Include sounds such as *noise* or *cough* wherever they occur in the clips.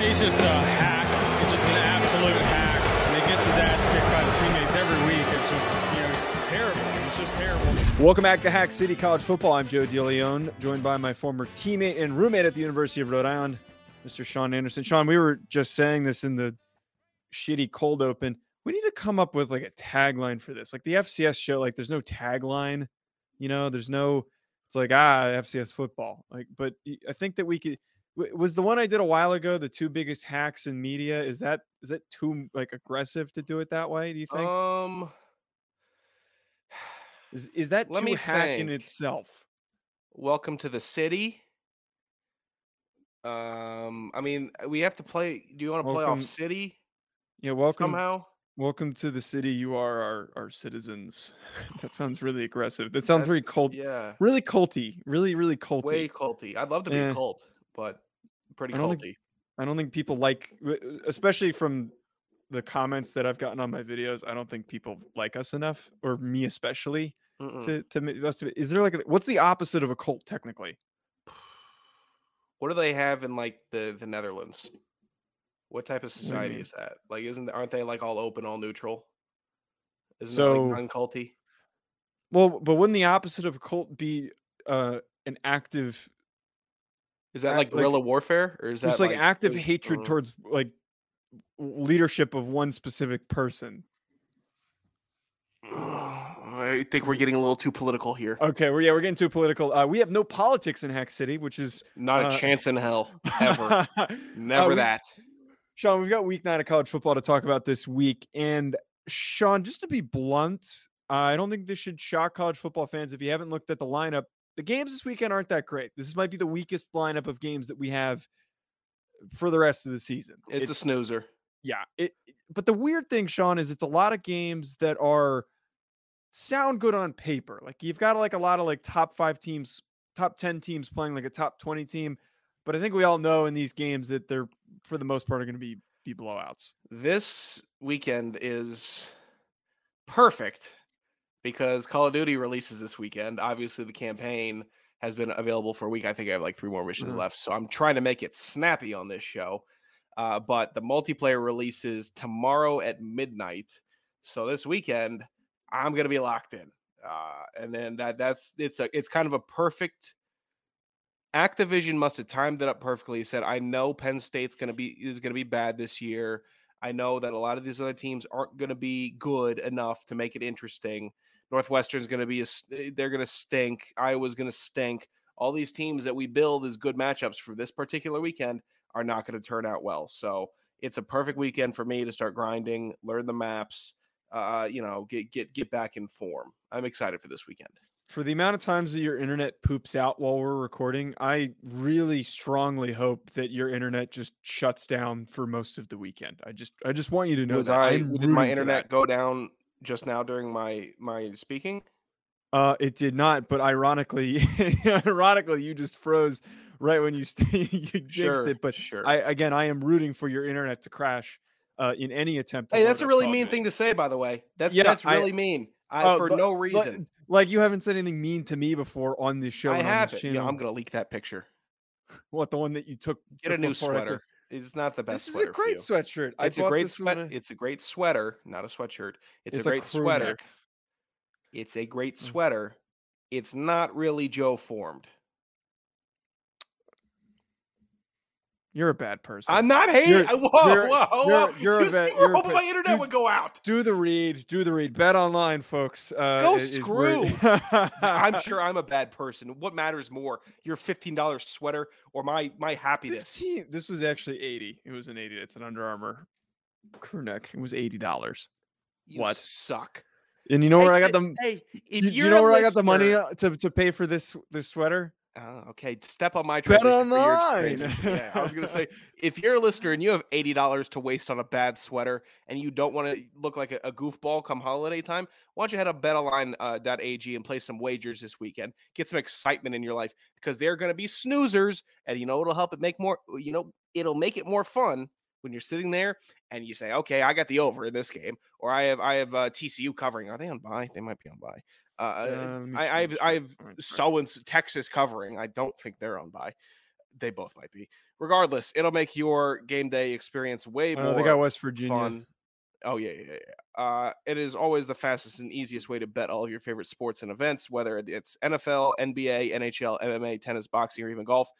He's just a hack. He's just an absolute hack. And he gets his ass kicked by his teammates every week. It's just, you know, it's terrible. It's just terrible. Welcome back to Hack City College Football. I'm Joe DeLeon, joined by my former teammate and roommate at the University of Rhode Island, Mr. Sean Anderson. Sean, we were just saying this in the shitty cold open. We need to come up with like a tagline for this. Like the FCS show, like there's no tagline, you know, there's no, it's like, ah, FCS football. Like, but I think that we could, was the one I did a while ago, the two biggest hacks in media. Is that, is that too like aggressive to do it that way? Do you think? Um, is, is that let too me hack in itself? welcome to the city. Um, I mean, we have to play. Do you want to play off city Yeah. Welcome. somehow? Welcome to the city. You are our, our citizens. *laughs* that sounds really aggressive. That sounds very That's- cult, Yeah, really culty, really, really culty. way culty. I'd love to be Eh. a cult, but pretty I don't culty. think- I don't think people like, especially from the comments that I've gotten on my videos. I don't think people like us enough, or me especially, Mm-mm. to to us to. Is there like a, what's the opposite of a cult technically? *sighs* What do they have in like the the Netherlands? What type of society mean? is that? Like, isn't aren't they like all open, all neutral? Isn't So- it like non-culty? Well, but wouldn't the opposite of a cult be uh an active, Is that like like- guerrilla warfare, or is that just like, active hatred uh, towards like leadership of one specific person? I think we're getting a little too political here. Okay, well, yeah, we're getting too political. Uh, we have no politics in Hack City, which is Not a uh, chance in hell, *laughs* ever. Never we- that. Sean, we've got week nine of college football to talk about this week. And Sean, just to be blunt, I don't think this should shock college football fans if you haven't looked at the lineup. The games this weekend aren't that great. This might be the weakest lineup of games that we have for the rest of the season. It's, a snoozer. yeah. It, it- but the weird thing, Sean, is it's a lot of games that are sound good on paper. Like you've got like a lot of like top five teams, top 10 teams playing like a top 20 team. But I think we all know in these games that they're for the most part are going to be be blowouts. This weekend is perfect because Call of Duty releases this weekend. Obviously, the campaign has been available for a week. I think I have like three more missions Mhm. left. So I'm trying to make it snappy on this show. Uh, but the multiplayer releases tomorrow at midnight. So this weekend, I'm gonna be locked in. Uh, and then that that's it's a it's kind of a perfect Activision must have timed it up perfectly. He said, "I know Penn State's going to be is going to be bad this year. I know that a lot of these other teams aren't going to be good enough to make it interesting. Northwestern's going to be a, eh, they're going to stink. Iowa's going to stink. All these teams that we build as good matchups for this particular weekend are not going to turn out well. So it's a perfect weekend for me to start grinding, learn the maps, uh, you know, get get get back in form. I'm excited for this weekend. For the amount of times that your internet poops out while we're recording, I really strongly hope that your internet just shuts down for most of the weekend. I just I just want you to know Was that I did my internet go down just now during my my speaking? Uh, it did not, but ironically, *laughs* ironically, you just froze right when you st- *laughs* you jinxed Sure, it. But sure. I again, I am rooting for your internet to crash uh, in any attempt. To Hey, that's a really mean thing to say, by the way. That's Yeah, that's I- really mean. I, Uh, for but- no but, reason. Like you haven't said anything mean to me before on this show. I have. Yeah, I'm gonna leak that picture. What the one that you took? Get a new I took- sweater. It's not the best This is a great sweatshirt. It's a great sweat. I- It's a great sweater, not a sweatshirt. It's, It's a great crew sweater. neck. It's a great Mm. sweater. It's not really Joe formed. You're a bad person. I'm not hating. You're- *laughs* Whoa, you're- whoa, whoa! you're- you're a you see you're hoping my internet Dude, would go out. do the read. Do the read. Bet online, folks. Uh, Go i- is *laughs* I'm sure I'm a bad person. What matters more, your fifteen dollars sweater or my my happiness? 15 This was actually 80. It was an 80. It's an Under Armour crew neck. It was $80. You What? suck? And you know where I got the- Hey, if do, do you know where I got the money to, to pay for this this sweater? Oh, okay, step on my Bet transition for your online. Yeah, I was gonna say *laughs* if you're a listener and you have eighty dollars to waste on a bad sweater and you don't want to look like a, a goofball come holiday time, why don't you head up betonline.ag uh, and play some wagers this weekend? Get some excitement in your life because they're gonna be snoozers, and you know it'll help it make more. You know it'll make it more fun when you're sitting there and you say, "Okay, I got the over in this game," or "I have I have uh, TCU covering." Are they on bye? They might be on bye. Uh, Uh, I, I have I've All right, all right. so and Texas covering. I don't think they're on bye. they both might be. Regardless, it'll make your game day experience way more they got West Virginia. fun. Oh yeah, yeah, yeah. Uh, it is always the fastest and easiest way to bet all of your favorite sports and events, whether it's NFL, NBA, NHL, MMA, tennis, boxing, or even golf.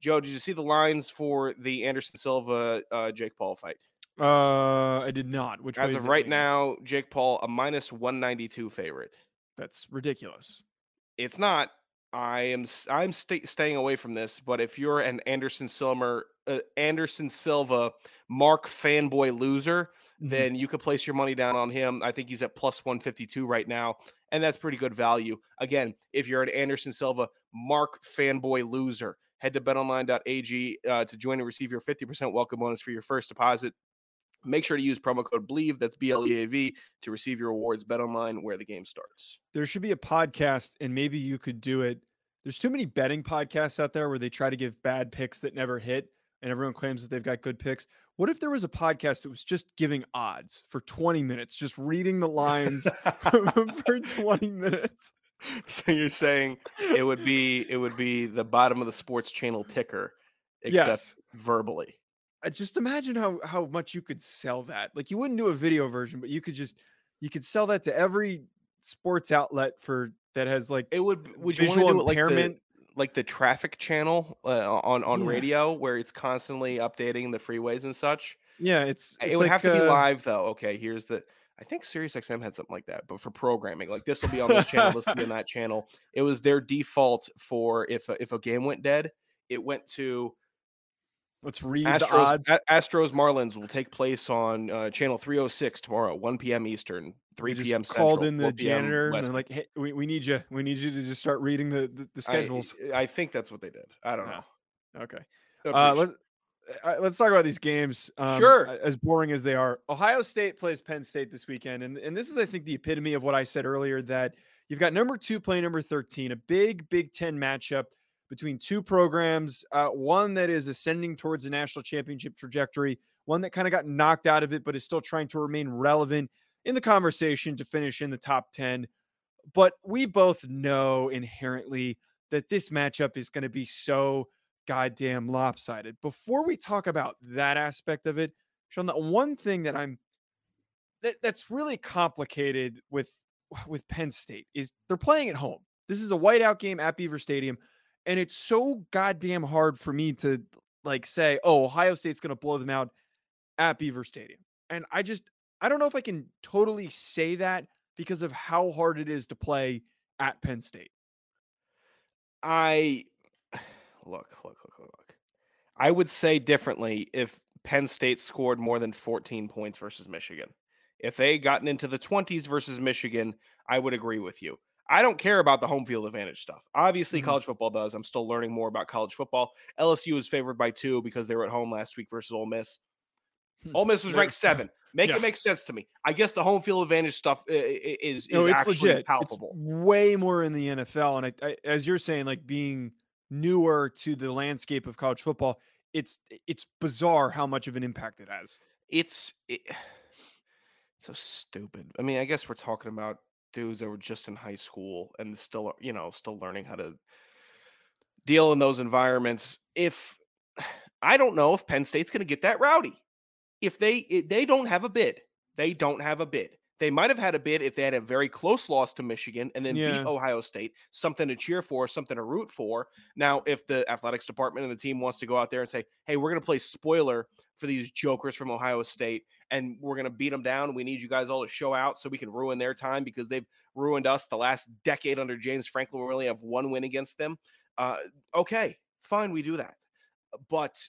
Joe, did you see the lines for the Anderson Silva uh, Jake Paul fight? Uh, I did not. Which As of right now, Jake Paul a minus one ninety two favorite. That's ridiculous. It's not. I am. I'm sta staying away from this. But if you're an Anderson Silva, uh, Anderson Silva, Mark fanboy loser, Mhm. then you could place your money down on him. I think he's at plus 152 right now, and that's pretty good value. Again, if you're an Anderson Silva Mark fanboy loser, head to betonline.ag uh, to join and receive your 50% welcome bonus for your first deposit. Make sure to use promo code Believe. that's B L E A V, to receive your rewards. Bet online where the game starts. there should be a podcast, and maybe you could do it. There's too many betting podcasts out there where they try to give bad picks that never hit, and everyone claims that they've got good picks. What if there was a podcast that was just giving odds for 20 minutes, just reading the lines *laughs* for *laughs* 20 minutes? so you're saying it would be it would be the bottom of the sports channel ticker, except Yes. verbally. I just imagine how how much you could sell that. Like you wouldn't do a video version, but you could just you could sell that to every sports outlet for that has like It would. Would you want to do it like the like the traffic channel uh, on on Yeah. radio where it's constantly updating the freeways and such? yeah, it's, it would like, have to be uh, live though. Okay, here's the. I think SiriusXM had something like that, but for programming, like this will be on this channel, this will be on *laughs* that channel. It was their default for if a, if a game went dead, it went to Let's read the Astros. odds. A- Astros Marlins will take place on uh, channel 306 tomorrow, 1 p.m. Eastern, 3 p.m. Central. called in the 4 p.m. janitor and West they're like, "Hey, we, we need you. We need you to just start reading the the, the schedules." I, think that's what they did. I don't Yeah. know. okay. Uh, pretty let, uh, let's talk about these games. Um, Sure. As boring as they are, Ohio State plays Penn State this weekend, and and this is, I think, the epitome of what I said earlier that you've got number two playing number thirteen, a big Big Ten matchup between two programs, uh, one that is ascending towards the national championship trajectory, one that kind of got knocked out of it, but is still trying to remain relevant in the conversation to finish in the top ten. But we both know inherently that this matchup is going to be so goddamn lopsided. Before we talk about that aspect of it, Sean, the one thing that I'm that, that's really complicated with with Penn State is they're playing at home. This is a whiteout game at Beaver Stadium, and it's so goddamn hard for me to like say, "Oh, Ohio State's going to blow them out at Beaver Stadium." And I just I don't know if I can totally say that because of how hard it is to play at Penn State. I *sighs* look, look, look, look, look. I would say differently if Penn State scored more than 14 points versus Michigan. If they gotten into the 20s versus Michigan, I would agree with you. I don't care about the home field advantage stuff. Obviously, Mhm. college football does. I'm still learning more about college football. LSU is favored by two because they were at home last week versus Ole Miss. Hmm. Ole Miss was ranked *laughs* seven. Make Yeah. it make sense to me. I guess the home field advantage stuff is, is no, it's actually legit. palpable. It's way more in the NFL, and I, I, as you're saying, like being newer to the landscape of college football, it's it's bizarre how much of an impact it has. it's it, *sighs* so stupid. I mean, I guess we're talking about dudes that were just in high school and still, you know, still learning how to deal in those environments. If *sighs* I don't know if Penn State's going to get that rowdy. If they i- they don't have a bid, they don't have a bid. They might have had a bid if they had a very close loss to Michigan and then Yeah. beat Ohio State, something to cheer for, something to root for. Now, if the athletics department and the team wants to go out there and say, "Hey, we're going to play spoiler for these jokers from Ohio State, and we're going to beat them down. We need you guys all to show out so we can ruin their time because they've ruined us the last decade under James Franklin. We only have one win against them." Uh, okay, fine, we do that, but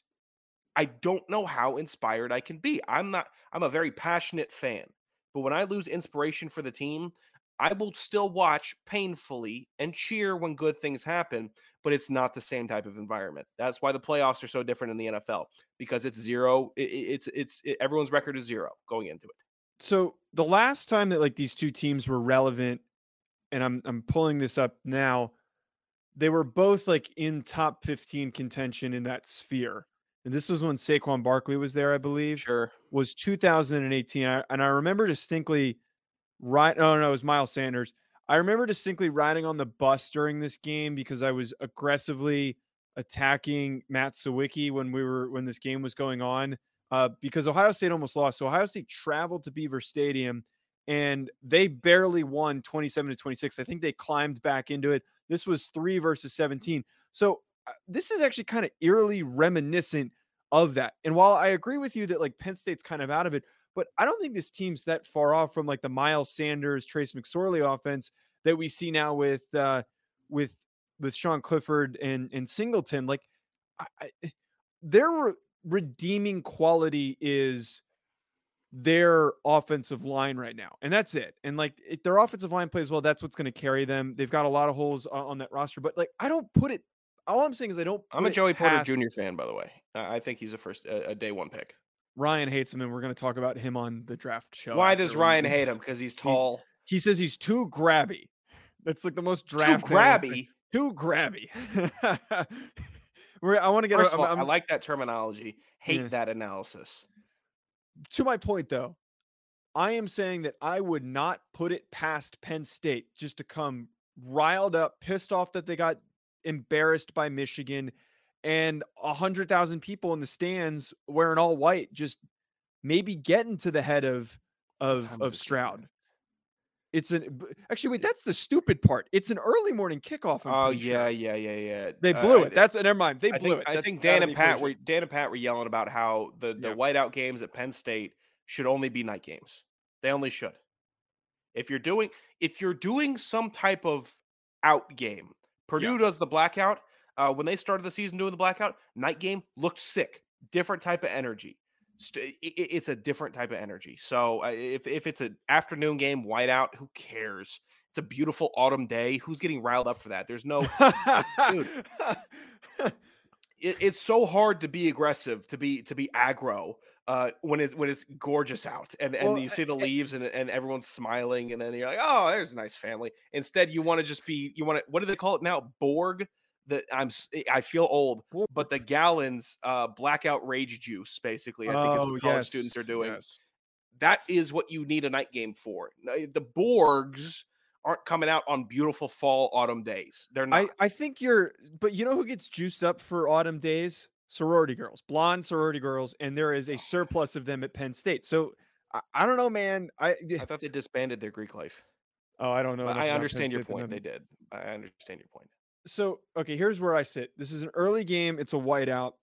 I don't know how inspired I can be. I'm not. I'm a very passionate fan, but when I lose inspiration for the team, I will still watch painfully and cheer when good things happen, but it's not the same type of environment. That's why the playoffs are so different in the NFL because it's zero. i- i- It's it's it, everyone's record is zero going into it. So the last time that like these two teams were relevant, and I'm I'm pulling this up now, they were both like in top 15 contention in that sphere. And this was when Saquon Barkley was there, I believe. Sure. was 2018 I, and i remember distinctly right oh no it was miles sanders i remember distinctly riding on the bus during this game because i was aggressively attacking Matt Sawicki when we were when this game was going on uh, because Ohio State almost lost. So Ohio State traveled to Beaver Stadium and they barely won 27 to 26. I think they climbed back into it. This was three versus 17. So this is actually kind of eerily reminiscent of that. And while I agree with you that like Penn State's kind of out of it, but I don't think this team's that far off from like the Miles Sanders, Trace McSorley offense that we see now with uh with with Sean Clifford and and Singleton. Like I, I, eh, their re- redeeming quality is their offensive line right now, and that's it. And like if their offensive line plays well, that's what's going to carry them. They've got a lot of holes on, on, that roster, but like I don't put it. All I'm saying is I don't. I'm a Joey Porter Jr. fan, by the way. I think he's a first a, a day one pick. Ryan hates him, and we're going to talk about him on the draft show. Why does Ryan hate him? Because he's tall. He, he, says he's too grabby. That's like the most draft. Too grabby. Too grabby. *laughs* I want to get. First a, all, i like that terminology. Hate yeah. that analysis. To my point, though, I am saying that I would not put it past Penn State just to come riled up, pissed off that they got embarrassed by Michigan, and a hundred thousand people in the stands wearing all white, just maybe getting to the head of of of Stroud. It's an actually wait. That's the stupid part. It's an early morning kickoff. I'm oh yeah, sure. yeah, yeah, yeah. They blew uh, it. That's never mind. They I blew think, it. That's I think Dan and Pat were Dan and Pat were yelling about how the the yeah. whiteout games at Penn State should only be night games. They only should. If you're doing if you're doing some type of out game, Purdue yeah. does the blackout. Uh, when they started the season doing the blackout, night game looked sick. Different type of energy it's a different type of energy. So if if it's an afternoon game, whiteout, who cares? It's a beautiful autumn day. Who's getting riled up for that? There's no dude. *laughs* It, it's so hard to be aggressive, to be to be aggro uh, when it's when it's gorgeous out, and and well, you see the leaves and and everyone's smiling, and then you're like, oh, there's a nice family. Instead, you want to just be you want to what do they call it now? Borg that I'm eh, I feel old, but the gallons uh blackout rage juice basically I think oh, is what college yes, students are doing. Yes. That is what you need a night game for. The Borgs aren't coming out on beautiful fall autumn days. They're not. I, I think you're but you know who gets juiced up for autumn days? Sorority girls, blonde sorority girls, and there is a oh. surplus of them at Penn State. So I, I don't know, man. I I thought they disbanded their Greek life. Oh, I don't know. I understand your point. They did. I understand your point so okay, here's where I sit. This is an early game. It's a whiteout,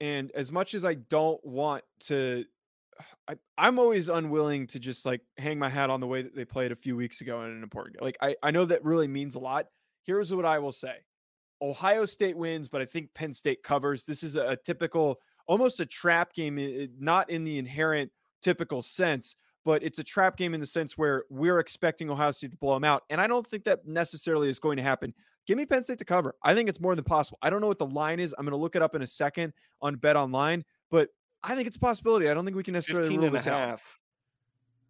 and as much as I don't want to, *sighs* I, I'm always unwilling to just like hang my hat on the way that they played a few weeks ago in an important game. Like I, I know that really means a lot. Here's what I will say: Ohio State wins, but I think Penn State covers. This is a, a typical, almost a trap game, not in the inherent typical sense, but it's a trap game in the sense where we're expecting Ohio State to blow them out. And I don't think that necessarily is going to happen. Give me Penn State to cover. I think it's more than possible. I don't know what the line is. I'm going to look it up in a second on Bet Online, but I think it's a possibility. I don't think we can necessarily rule this out.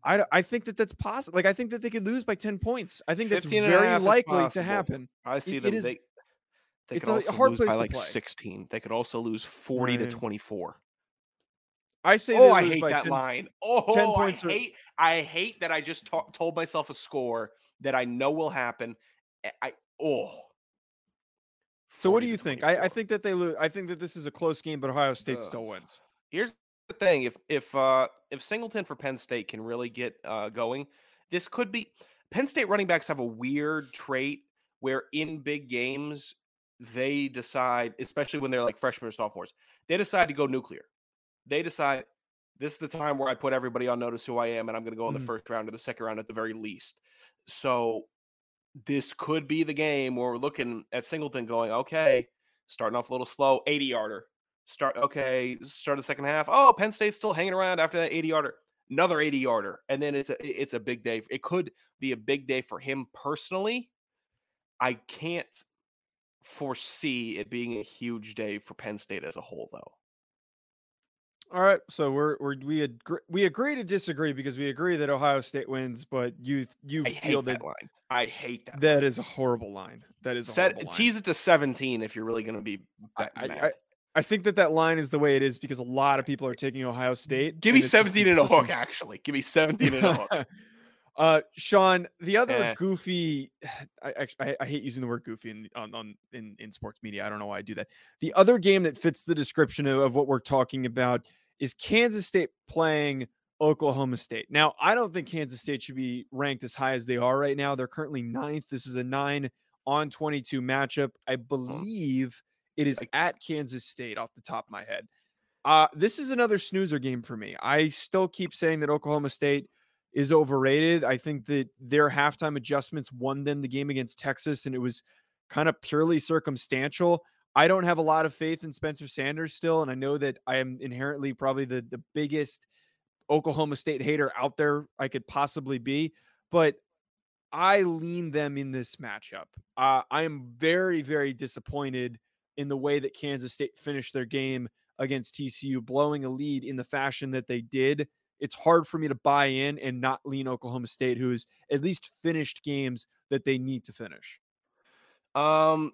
I, I think that that's possible. Like I think that they could lose by ten points. I think that's very likely to happen. I see them. It is, they, they it's could a hard lose by like sixteen. They could also lose forty right. to twenty-four. I say. Oh, I hate that 10, line. Oh, 10 points I hate. I hate that I just t- told myself a score that I know will happen. I oh. So what do you think? I, I, think that they lose. I think that this is a close game, but Ohio State uh, still wins. Here's the thing: if if uh, if Singleton for Penn State can really get uh, going, this could be. Penn State running backs have a weird trait where in big games they decide, especially when they're like freshmen or sophomores, they decide to go nuclear. They decide this is the time where I put everybody on notice who I am, and I'm going to go in the mm. first round or the second round at the very least. So this could be the game where we're looking at Singleton going, okay, starting off a little slow, 80 yarder. Start okay, start the second half. Oh, Penn State's still hanging around after that 80 yarder. Another 80 yarder. And then it's a it's a big day. It could be a big day for him personally. I can't foresee it being a huge day for Penn State as a whole though. All right, so we're, we're we agree, we agree to disagree because we agree that Ohio State wins, but you you I feel that, that, line. I hate that. That line. is a horrible line. That is a Set, tease it to seventeen if you're really going to be. I, I, I, think that that line is the way it is because a lot of people are taking Ohio State. Give me seventeen and a hook. Actually, give me seventeen and a hook. *laughs* *laughs* Uh, Sean, the other Eh. goofy, *sighs* I actually I, I hate using the word goofy in on, on in in sports media. I don't know why I do that. The other game that fits the description of, of what we're talking about is Kansas State playing Oklahoma State. Now, I don't think Kansas State should be ranked as high as they are right now. They're currently ninth. This is a nine on 22 matchup. I believe it is at Kansas State off the top of my head. Uh, this is another snoozer game for me. I still keep saying that Oklahoma State is overrated. I think that their halftime adjustments won them the game against Texas, and it was kind of purely circumstantial. I don't have a lot of faith in Spencer Sanders still, and I know that I am inherently probably the the biggest Oklahoma State hater out there I could possibly be, but I lean them in this matchup. Uh, I am very, very disappointed in the way that Kansas State finished their game against TCU, blowing a lead in the fashion that they did. It's hard for me to buy in and not lean Oklahoma State, who has at least finished games that they need to finish. Um,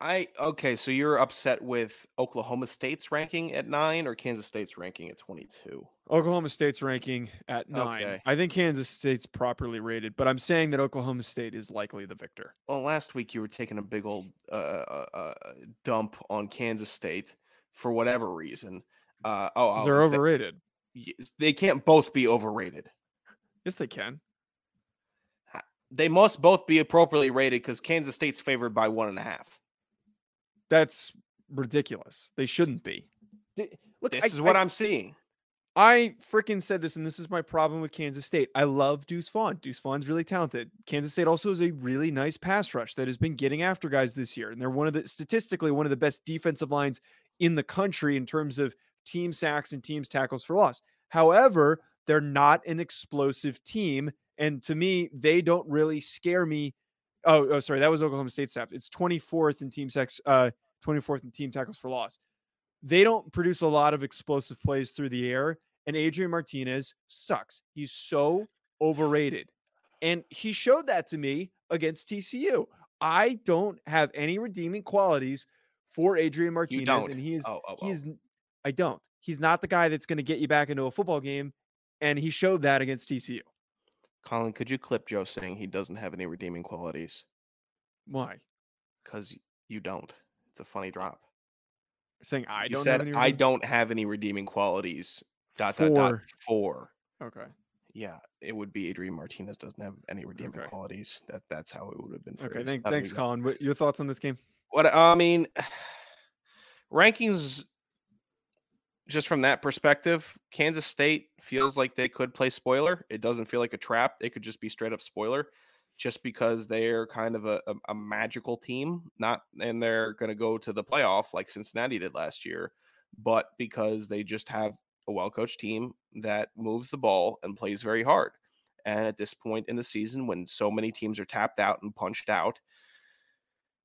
I okay. So you're upset with Oklahoma State's ranking at nine or Kansas State's ranking at 22? Oklahoma State's ranking at nine. Okay. I think Kansas State's properly rated, but I'm saying that Oklahoma State is likely the victor. Well, last week you were taking a big old uh, uh, uh, dump on Kansas State for whatever reason. Uh, oh, oh, They're overrated. They can't both be overrated. Yes, they can. They must both be appropriately rated because Kansas State's favored by one and a half. That's ridiculous. They shouldn't be. Look, This I, is what I, am seeing. I freaking said this, and this is my problem with Kansas State. I love Deuce Vaughn. Deuce Vaughn's really talented. Kansas State also is a really nice pass rush that has been getting after guys this year, and they're one of the statistically one of the best defensive lines in the country in terms of team sacks and teams tackles for loss. However, they're not an explosive team, and to me, they don't really scare me. Oh, oh, sorry, that was Oklahoma State staff. It's 24th in team sacks, uh, 24th in team tackles for loss. They don't produce a lot of explosive plays through the air, and Adrian Martinez sucks. He's so overrated. And he showed that to me against TCU. I don't have any redeeming qualities for Adrian Martinez, and he is Oh, oh, he oh. is n- I don't. He's not the guy that's going to get you back into a football game, and he showed that against TCU. Colin, could you clip Joe saying he doesn't have any redeeming qualities? Why? Because you don't. It's a funny drop. You're saying I you don't said have any I redeeming- don't have any redeeming qualities. Dot dot dot four. Okay. Yeah, it would be Adrian Martinez doesn't have any redeeming Okay. qualities. That that's how it would have been. Okay. Thank, thanks, Colin. What, your thoughts on this game? What I mean, *sighs* rankings. Just from that perspective, Kansas State feels like they could play spoiler. It doesn't feel like a trap. It could just be straight up spoiler, just because they're kind of a, a, a magical team. Not and they're going to go to the playoff like Cincinnati did last year, but because they just have a well coached team that moves the ball and plays very hard. And at this point in the season, when so many teams are tapped out and punched out,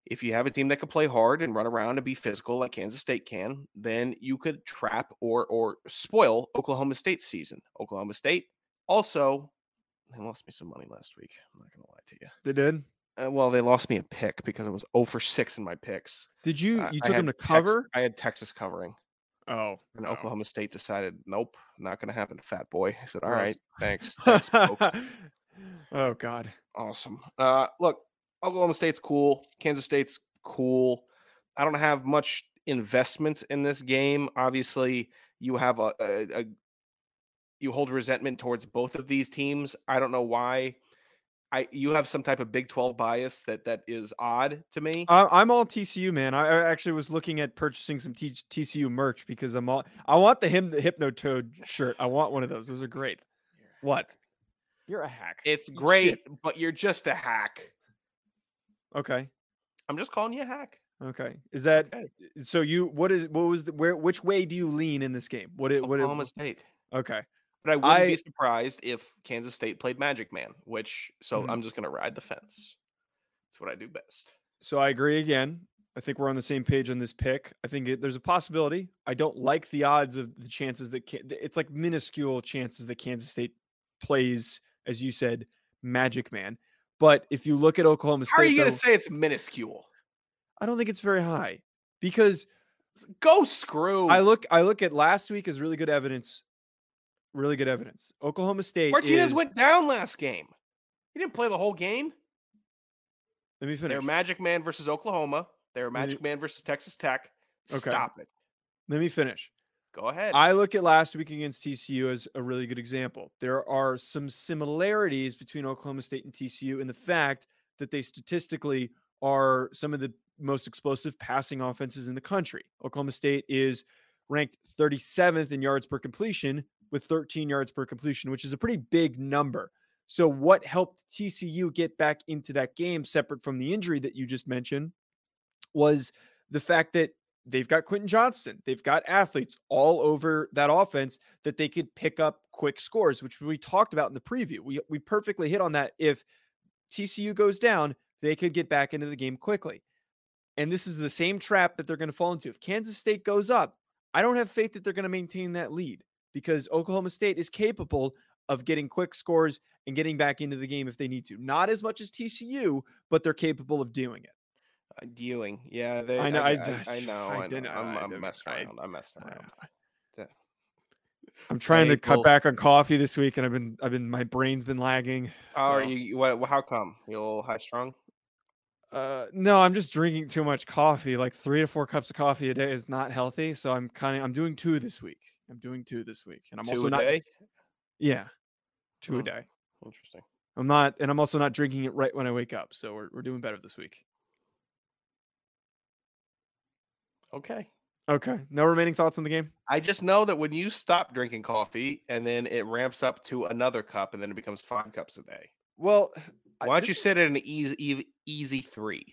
if you have a team that can play hard and run around and be physical like Kansas State can, then you could trap or or spoil Oklahoma State's season. Oklahoma State also they lost me some money last week. I'm not gonna lie to you. They did. Uh, well, they lost me a pick because I was 0 for 6 in my picks. Did you? Uh, You I took them to Tex- cover? I had Texas covering, oh, and oh. Oklahoma State decided, nope, not gonna happen, fat boy. I said, all Gross. right, thanks. *laughs* thanks oh God. Awesome. Uh, look, Oklahoma State's cool. Kansas State's cool. I don't have much investment in this game. Obviously, you have a, a, a you hold resentment towards both of these teams. I don't know why. I you have some type of Big Twelve bias that that is odd to me. I, I'm all TCU, man. I, I actually was looking at purchasing some T- TCU merch because I'm all. I want the him the Hypnotoad shirt. I want one of those. Those are great. What? You're a hack. It's Eat shit. great, but you're just a hack. Okay. I'm just calling you a hack. Okay. Is that Okay. so? You what is what was the where? Which way do you lean in this game? What it? What it? Oklahoma State. Okay. But I wouldn't I- be surprised if Kansas State played Magic Man, which so Mhm. I'm just gonna ride the fence. That's what I do best. So I agree again. I think we're on the same page on this pick. I think it, there's a possibility. I don't like the odds of the chances that can, it's like minuscule chances that Kansas State plays, as you said, Magic Man. But if you look at Oklahoma State, How are you gonna say it's minuscule? I don't think it's very high because Go screw. I look I look at last week as really good evidence. Really good evidence. Oklahoma State Martinez is, went down last game. He didn't play the whole game. Let me finish. They were finish. Magic Man versus Oklahoma. They were Let me- Magic Man versus Texas Tech. Okay. Stop it. Let me finish. Go ahead. I look at last week against TCU as a really good example. There are some similarities between Oklahoma State and TCU in the fact that they statistically are some of the most explosive passing offenses in the country. Oklahoma State is ranked 37th in yards per completion with 13 yards per completion, which is a pretty big number. So, what helped TCU get back into that game, separate from the injury that you just mentioned, was the fact that they've got Quentin Johnston. They've got athletes all over that offense that they could pick up quick scores, which we talked about in the preview. We we perfectly hit on that. If TCU goes down, they could get back into the game quickly. And this is the same trap that they're going to fall into. If Kansas State goes up, I don't have faith that they're going to maintain that lead because Oklahoma State is capable of getting quick scores and getting back into the game if they need to. Not as much as TCU, but they're capable of doing it. Uh, Dewing. Yeah, they, I know, I, I I, just- I *laughs* know. I I, know. didn't- I'm, I I'm messing I- around. I'm messing around. I'm trying Hey, to cut well- back on coffee this week, and I've been, I've been, my brain's been lagging. How are so- you? you- What? How come? You a little high strung? Uh, no, I'm just drinking too much coffee. Like three to four cups of coffee a day is not healthy. So I'm kind of, I'm doing two this week. I'm doing two this week, and I'm Two also a not, day. yeah, two a Hmm. day. Interesting. I'm not, and I'm also not drinking it right when I wake up. So we're, we're doing better this week. Okay. Okay. No remaining thoughts on the game. I just know that when you stop drinking coffee and then it ramps up to another cup and then it becomes five cups a day. Well, Why don't this you is- sit at an easy, easy, easy three?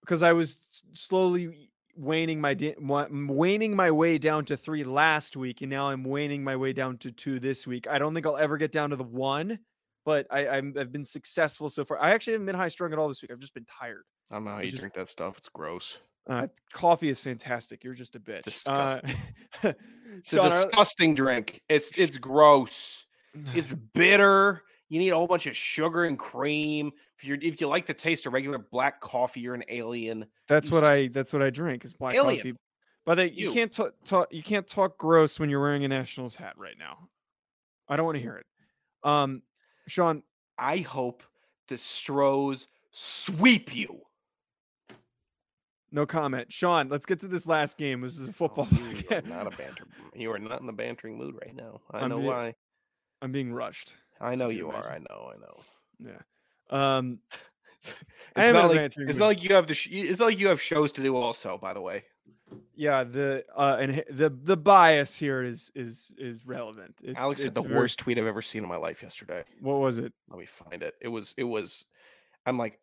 because I was slowly waning my da- waning my way down to three last week, and now I'm waning my way down to two this week. I don't think I'll ever get down to the one, but I, I'm, I've been successful so far. I actually haven't been high strung at all this week. I've just been tired. I don't know how I you just- drink that stuff. It's gross. Uh, coffee is fantastic. You're just a bitch. Disgusting. Uh, *laughs* It's a Sean, disgusting drink. It's it's gross. It's *sighs* bitter. You need a whole bunch of sugar and cream. If you're if you like the taste of regular black coffee, you're an alien. That's you what s- I. That's what I drink. Is black Alien. coffee. But they, you You. can't talk. You can't talk gross when you're wearing a Nationals hat right now. I don't want to hear it. Um, Sean, I hope the Stros sweep you. No comment. Sean, let's get to this last game. This is a football. Oh, you *laughs* are not a banter. You are not in the bantering mood right now. I I'm know why. I'm being rushed. I know you can are. I know. I know. Yeah. Um, *laughs* It's, not like it's mood. not like you have the. Sh- it's not like you have shows to do. Also, by the way, yeah. The uh, and the the bias here is is is relevant. It's, Alex had it's the very- worst tweet I've ever seen in my life yesterday. What was it? Let me find it. It was. It was. I'm like,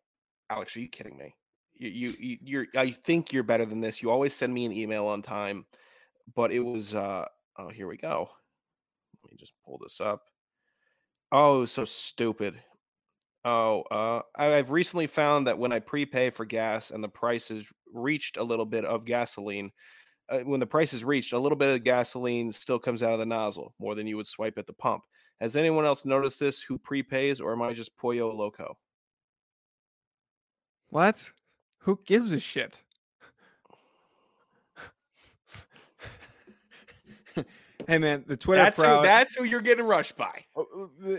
Alex, are you kidding me? You, you, you you're. I think you're better than this. You always send me an email on time, but it was. uh Oh, here we go. Let me just pull this up. Oh, so stupid. Oh, uh, I've recently found that when I prepay for gas and the price has reached a little bit of gasoline, uh, when the price is reached, a little bit of gasoline still comes out of the nozzle more than you would swipe at the pump. Has anyone else noticed this who prepays, or am I just pollo loco? What? Who gives a shit? *laughs* hey man, the Twitter That's crowd. who. That's who you're getting rushed by. Oh, uh, uh,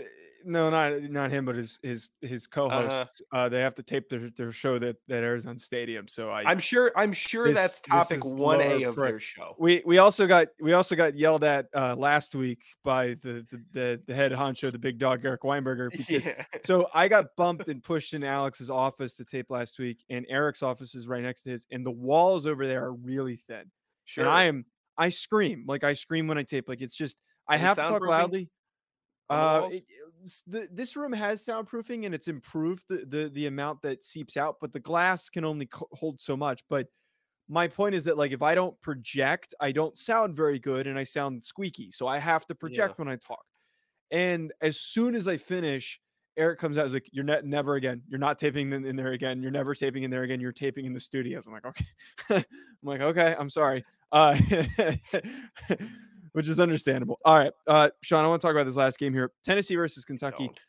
No, not not him, but his his his co-host. uh they have to tape their, their show that that airs on Stadium. So I I'm sure. I'm sure This- that's topic one A of their show. we we also got we also got yelled at uh last week by the the the, the head honcho, the big dog Eric Weinberger. *laughs* Because Yeah. so I got bumped and pushed in Alex's office to tape last week, and Eric's office is right next to his, and the walls over there are really thin. Sure. And I am I scream like I scream when I tape. Like it's just I Any have to talk loudly. Uh, it- the, this room has soundproofing and it's improved the, the the amount that seeps out, but the glass can only hold so much. But my point is that like if I don't project, I don't sound very good and I sound squeaky. So I have to project when I talk. And as soon as I finish, Eric comes out. He's like, "You're ne- never again. You're not taping in, in there again. You're never taping in there again. You're taping in the studios." I'm like, "Okay." *laughs* I'm like, "Okay. I'm sorry." Uh, *laughs* which is understandable. All right, uh, Sean, I want to talk about this last game here: Tennessee versus Kentucky. Don't.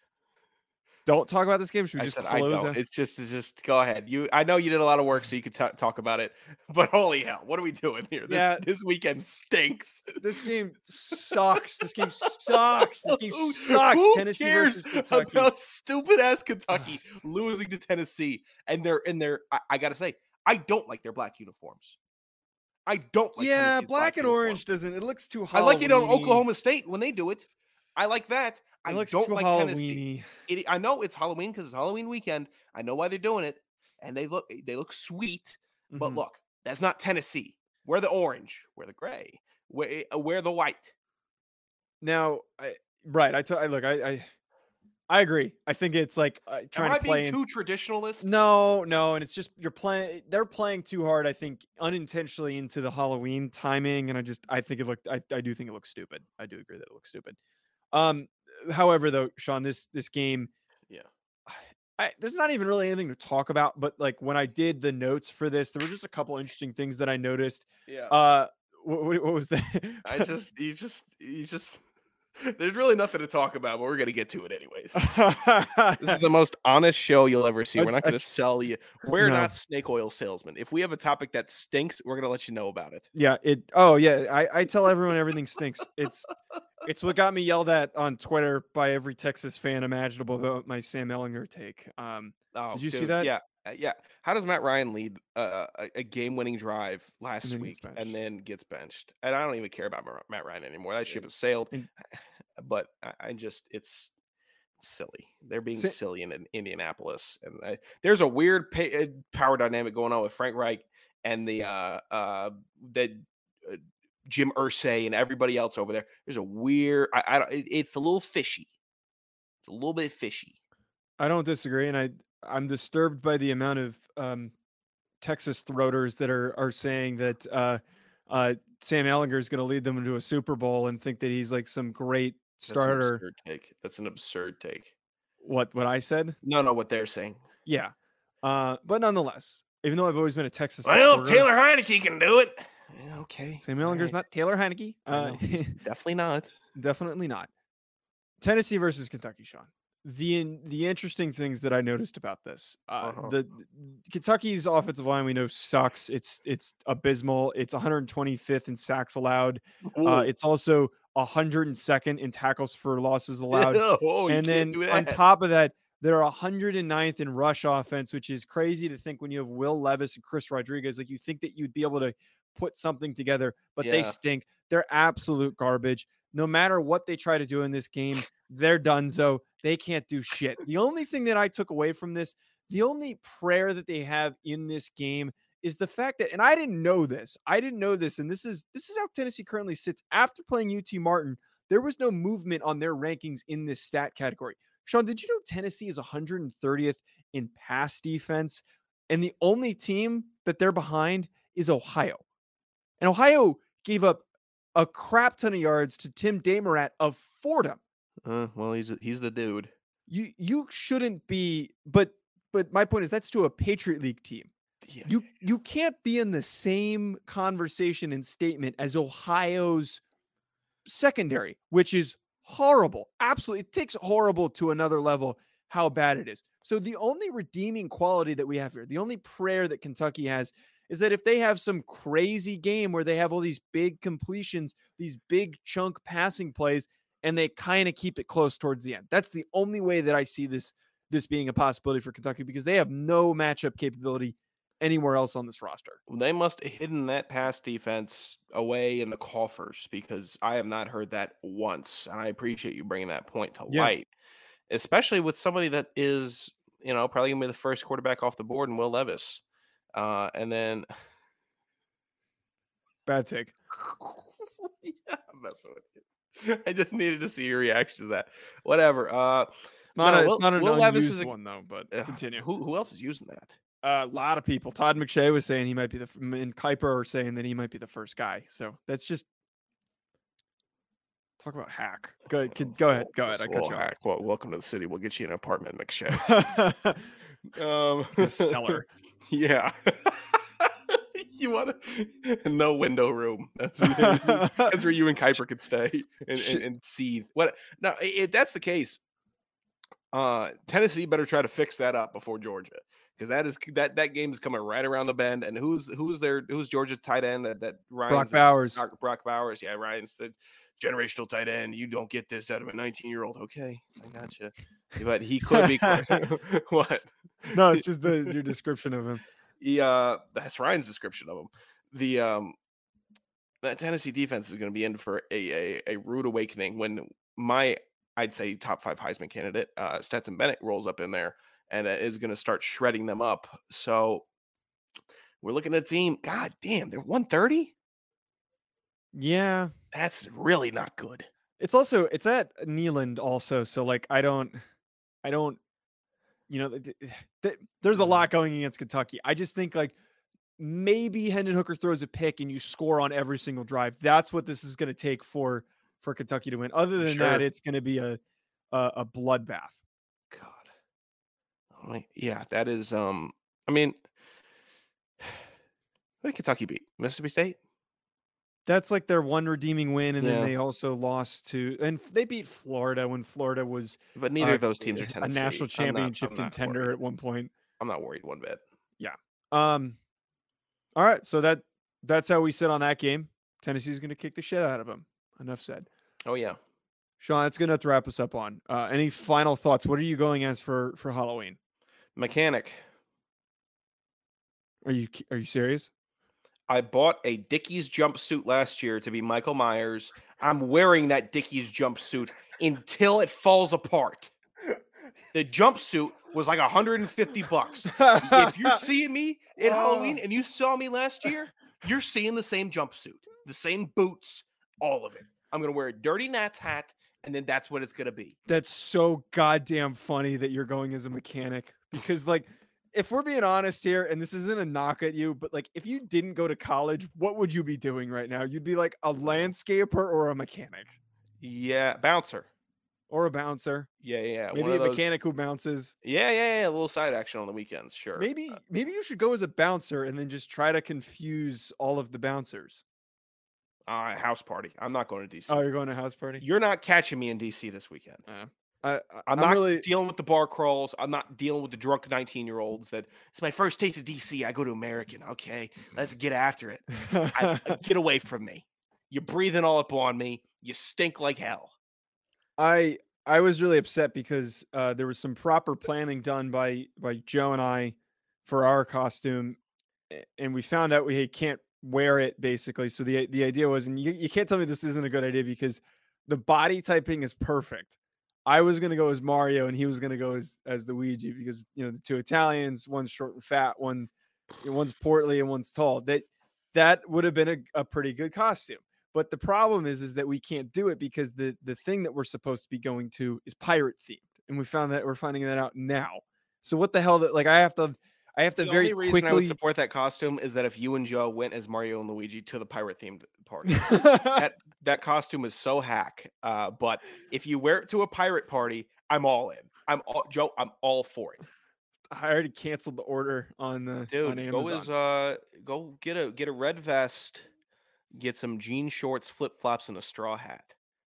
don't talk about this game? Should we I just close? don't. It's just, it's just go ahead. You, I know you did a lot of work, so you could ta- talk about it. *laughs* But holy hell, what are we doing here? This, Yeah. this weekend stinks. *laughs* This game sucks. This game sucks. This game sucks. Who Tennessee cares versus Kentucky. about stupid ass Kentucky *sighs* losing to Tennessee? And they're in their. I, I gotta say, I don't like their black uniforms. I don't like. It. Yeah, Tennessee's black and uniform. orange doesn't. It looks too. Hot. I like it on Oklahoma State when they do it. I like that. I looks don't too like Tennessee. Halloween-y. It, I know it's Halloween because it's Halloween weekend. I know why they're doing it, and they look they look sweet. But Mhm. look, that's not Tennessee. We're the orange. We're the gray. We're, we're the white. Now, I, right? I, t- I look. I, I, I agree. I think it's like uh, trying Am I to play. being in- too traditionalist? No, no, and it's just you're playing. They're playing too hard. I think unintentionally into the Halloween timing, and I just I think it looked. I, I do think it looks stupid. I do agree that it looks stupid. Um, however, though, Sean, this this game, Yeah. I, there's not even really anything to talk about. But like when I did the notes for this, there were just a couple interesting things that I noticed. Yeah. Uh, what, what was that? I just, you just, you just. There's really nothing to talk about, but we're gonna get to it anyways. *laughs* This is the most honest show you'll ever see. We're not going to sell you. We're No. not snake oil salesmen. If we have a topic that stinks, we're going to let you know about it. Yeah, it oh yeah, I, I tell everyone everything stinks. It's it's what got me yelled at on Twitter by every Texas fan imaginable about my Sam Ehlinger take. Um Oh, Did you see that? Yeah, yeah. How does Matt Ryan lead uh, a, game-winning drive last gets week and then gets benched? And I don't even care about Matt Ryan anymore. That ship has sailed. And- *sighs* but I, I just, it's silly. They're being silly in, in Indianapolis, and I, there's a weird pa- uh, power dynamic going on with Frank Reich and the uh, uh, the uh, Jim Irsay and everybody else over there. There's a weird. I, I don't. it- it's a little fishy. It's a little bit fishy. I don't disagree, and I I'm disturbed by the amount of um Texas throaters that are are saying that uh uh Sam Ehlinger is going to lead them into a Super Bowl and think that he's like some great That's starter. absurd take. That's an absurd take. What what I said? No, no, what they're saying. Yeah. Uh, but nonetheless, even though I've always been a Texas Well, supporter, Taylor Heinicke can do it. Yeah, okay. Sam Ehlinger's alright. not Taylor Heinicke. Uh, he's *laughs* definitely not. Definitely not. Tennessee versus Kentucky, Sean. The the interesting things that I noticed about this, uh, Uh-huh. the the- Kentucky's offensive line we know sucks. It's it's abysmal. It's 125th in sacks allowed. Uh, it's also 102nd in tackles for losses *laughs* allowed. oh, and then on top of that, they're 109th in rush offense, which is crazy to think when you have Will Levis and Chris Rodriguez. Like you think that you'd be able to put something together, but they stink. They're absolute garbage. No matter what they try to do in this game, they're donezo. They can't do shit. The only thing that I took away from this, the only prayer that they have in this game is the fact that, and I didn't know this. I didn't know this, and this is this is how Tennessee currently sits after playing UT Martin. There was no movement on their rankings in this stat category. Sean, did you know Tennessee is 130th in pass defense? And the only team that they're behind is Ohio. And Ohio gave up a crap ton of yards to Tim DeMorat of Fordham. Uh, well, he's he's the dude. You you shouldn't be, but but my point is that's to a Patriot League team. Yeah, You you can't be in the same conversation and statement as Ohio's secondary, which is horrible. Absolutely, it takes horrible to another level how bad it is. So the only redeeming quality that we have here, the only prayer that Kentucky has is that if they have some crazy game where they have all these big completions, these big chunk passing plays and they kind of keep it close towards the end. That's the only way that I see this this being a possibility for Kentucky because they have no matchup capability anywhere else on this roster. They must have hidden that pass defense away in the coffers because I have not heard that once. And I appreciate you bringing that point to Yeah. light, especially with somebody that is, you know, probably going to be the first quarterback off the board and Will Levis. Uh, and then, Bad take. *laughs* yeah, I'm messing with you. *laughs* I just needed to see your reaction to that. Whatever. Uh, It's not, No, a, Will- it's not an Will unused a- one though, but ugh, continue. Who, who else is using that? a lot of people. Todd McShay was saying he might be the and Kiper are saying that he might be the first guy. So that's just talk about hack. Go, kid, go ahead. Go ahead. I cut you off. Well, welcome to the city. We'll get you an apartment, *laughs* McShay. Um, *laughs* cellar. Yeah. *laughs* you want to *laughs* no window room. That's, *laughs* that's where you and Kiper could stay and, and, and seethe. What? Now, if that's the case, Uh, Tennessee better try to fix that up before Georgia, because that is that that game is coming right around the bend. And who's who's their who's Georgia's tight end that that Ryan Brock Bowers. Brock, Brock Bowers. Yeah, Ryan's the generational tight end. You don't get this out of a 19 year old. Okay, I got you. But he could be what? No, it's just the your description of him. He uh, that's Ryan's description of him. The um, that Tennessee defense is going to be in for a, a a rude awakening when my I'd say top five Heisman candidate uh, Stetson Bennett rolls up in there and is going to start shredding them up. So we're looking at a team. God damn, they're 130. Yeah. That's really not good. It's also it's at Neyland also, so like I don't I don't you know th- th- *sighs* th- there's a Mhm. lot going against Kentucky. I just think like maybe Hendon Hooker throws a pick and you score on every single drive. That's what this is going to take for for Kentucky to win. Other than that, it's going to be a a, a bloodbath. God. Yeah, that is. Um, I mean, *sighs* who did Kentucky beat? Mississippi State. That's like their one redeeming win, and Yeah. then they also lost to and they beat Florida when Florida was But neither uh, of those teams are Tennessee. a national I'm not- championship I'm not contender worried. at one point. I'm not worried one bit. Yeah. Um, all right, so that that's how we sit on that game. Tennessee's going to kick the shit out of them. Enough said. Oh yeah. Sean, that's going to have to wrap us up on. Uh, any final thoughts? What are you going as for for Halloween? Mechanic. Are you are you serious? I bought a Dickies jumpsuit last year to be Michael Myers. I'm wearing that Dickies jumpsuit until it falls apart. The jumpsuit was like 150 bucks. if you're *laughs* seeing me at Halloween Oh. and you saw me last year, you're seeing the same jumpsuit, the same boots, all of it. I'm gonna wear a dirty Nats hat, and then that's what it's gonna be. That's so goddamn funny that you're going as a mechanic because like if we're being honest here and this isn't a knock at you but like if you didn't go to college what would you be doing right now you'd be like a landscaper or a mechanic Yeah, bouncer. or a bouncer Yeah, yeah. maybe a those- mechanic who bounces Yeah, yeah, yeah. A little side action on the weekends, sure. maybe Uh, maybe you should go as a bouncer and then just try to confuse all of the bouncers uh, house party. I'm not going to DC. oh you're going to house party You're not catching me in DC this weekend. I, I, I'm, I'm not really dealing with the bar crawls. I'm not dealing with the drunk 19 year olds that it's my first taste of DC. I go to American. Okay, let's get after it. I, *laughs* get away from me. You're breathing all up on me. You stink like hell. I I was really upset because uh, there was some proper planning done by by Joe and I for our costume, and we found out we can't wear it basically. So the the idea was, and you, you can't tell me this isn't a good idea because the body typing is perfect. I was gonna go as Mario, and he was gonna go as as the Luigi because you know the two Italians, one's short and fat, one one's portly and one's tall. That that would have been a, a pretty good costume. But the problem is, is that we can't do it because the the thing that we're supposed to be going to is pirate themed, and we found that we're finding that out now. So what the hell? That like I have to, I have to The very only reason I would support that costume is that if you and Joe went as Mario and Luigi to the pirate themed party, *laughs* that that costume is so hack. Uh, but if you wear it to a pirate party, I'm all in. I'm all Joe. I'm all for it. I already canceled the order on the on Dude, go as uh, go get a get a red vest, get some jean shorts, flip flops, and a straw hat.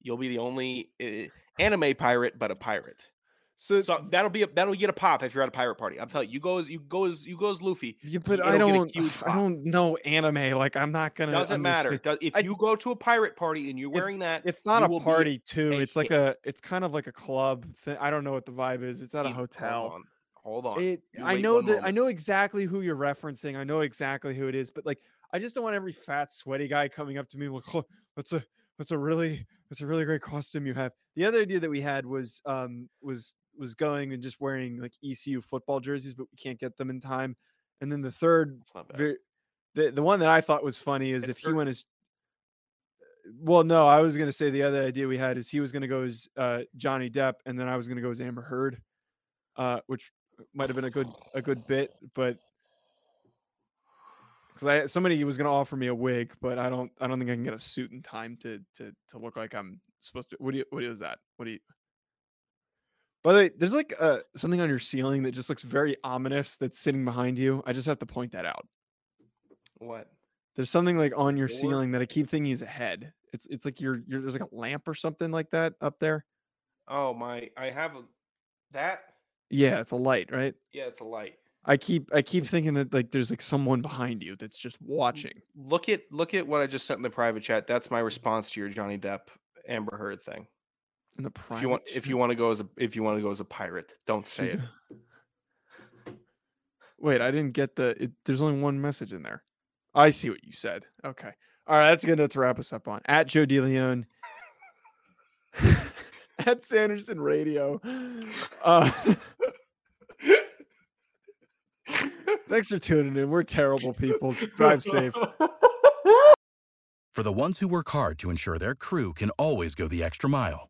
You'll be the only uh, anime pirate, but a pirate. So, So that'll be a, that'll get a pop if you're at a pirate party. I'm telling you, you go as you go as you go as Luffy. yeah, but I don't, *sighs* I don't know anime. Like I'm not gonna. Doesn't matter. understand- Does, if you go to a pirate party and you're It's- wearing that, It's not a party too. a It's like a. It's kind of like a club. Thing. I don't know what the vibe is. It's at a hotel. Hold on, hold on. It, I know that I know exactly who you're referencing. I know exactly who it is, but like I just don't want every fat, sweaty guy coming up to me like, "Oh, that's a that's a really that's a really great costume you have. The other idea that we had was um was was going and just wearing like ECU football jerseys, but we can't get them in time. And then the third, It's not bad. very, the the one that I thought was funny is It's if he went as well, no, I was gonna say the other idea we had is he was gonna go as uh, Johnny Depp, and then I was gonna go as Amber Heard, uh, which might have been a good a good bit, but because I somebody was gonna offer me a wig, but I don't I don't think I can get a suit in time to to to look like I'm supposed to. What do you what is that? What do you? By the way, there's like uh, something on your ceiling that just looks very ominous that's sitting behind you. I just have to point that out. What? There's something like on your Door? ceiling that I keep thinking is a head. It's it's like your your there's like a lamp or something like that up there. Oh my! I have a That Yeah, it's a light, right? yeah, it's a light. I keep I keep thinking that like there's like someone behind you that's just watching. Look at look at what I just sent in the private chat. That's my response to your Johnny Depp Amber Heard thing. In the If you want private if you want to go as a if you want to go as a pirate, don't say it. Wait, I didn't get the. It, there's only one message in there. I see what you said. Okay. All right, that's good enough to wrap us up on. At Joe DeLeon. *laughs* *laughs* at Sanderson Radio. Uh, *laughs* thanks for tuning in. We're terrible people. Drive safe. For the ones who work hard to ensure their crew can always go the extra mile,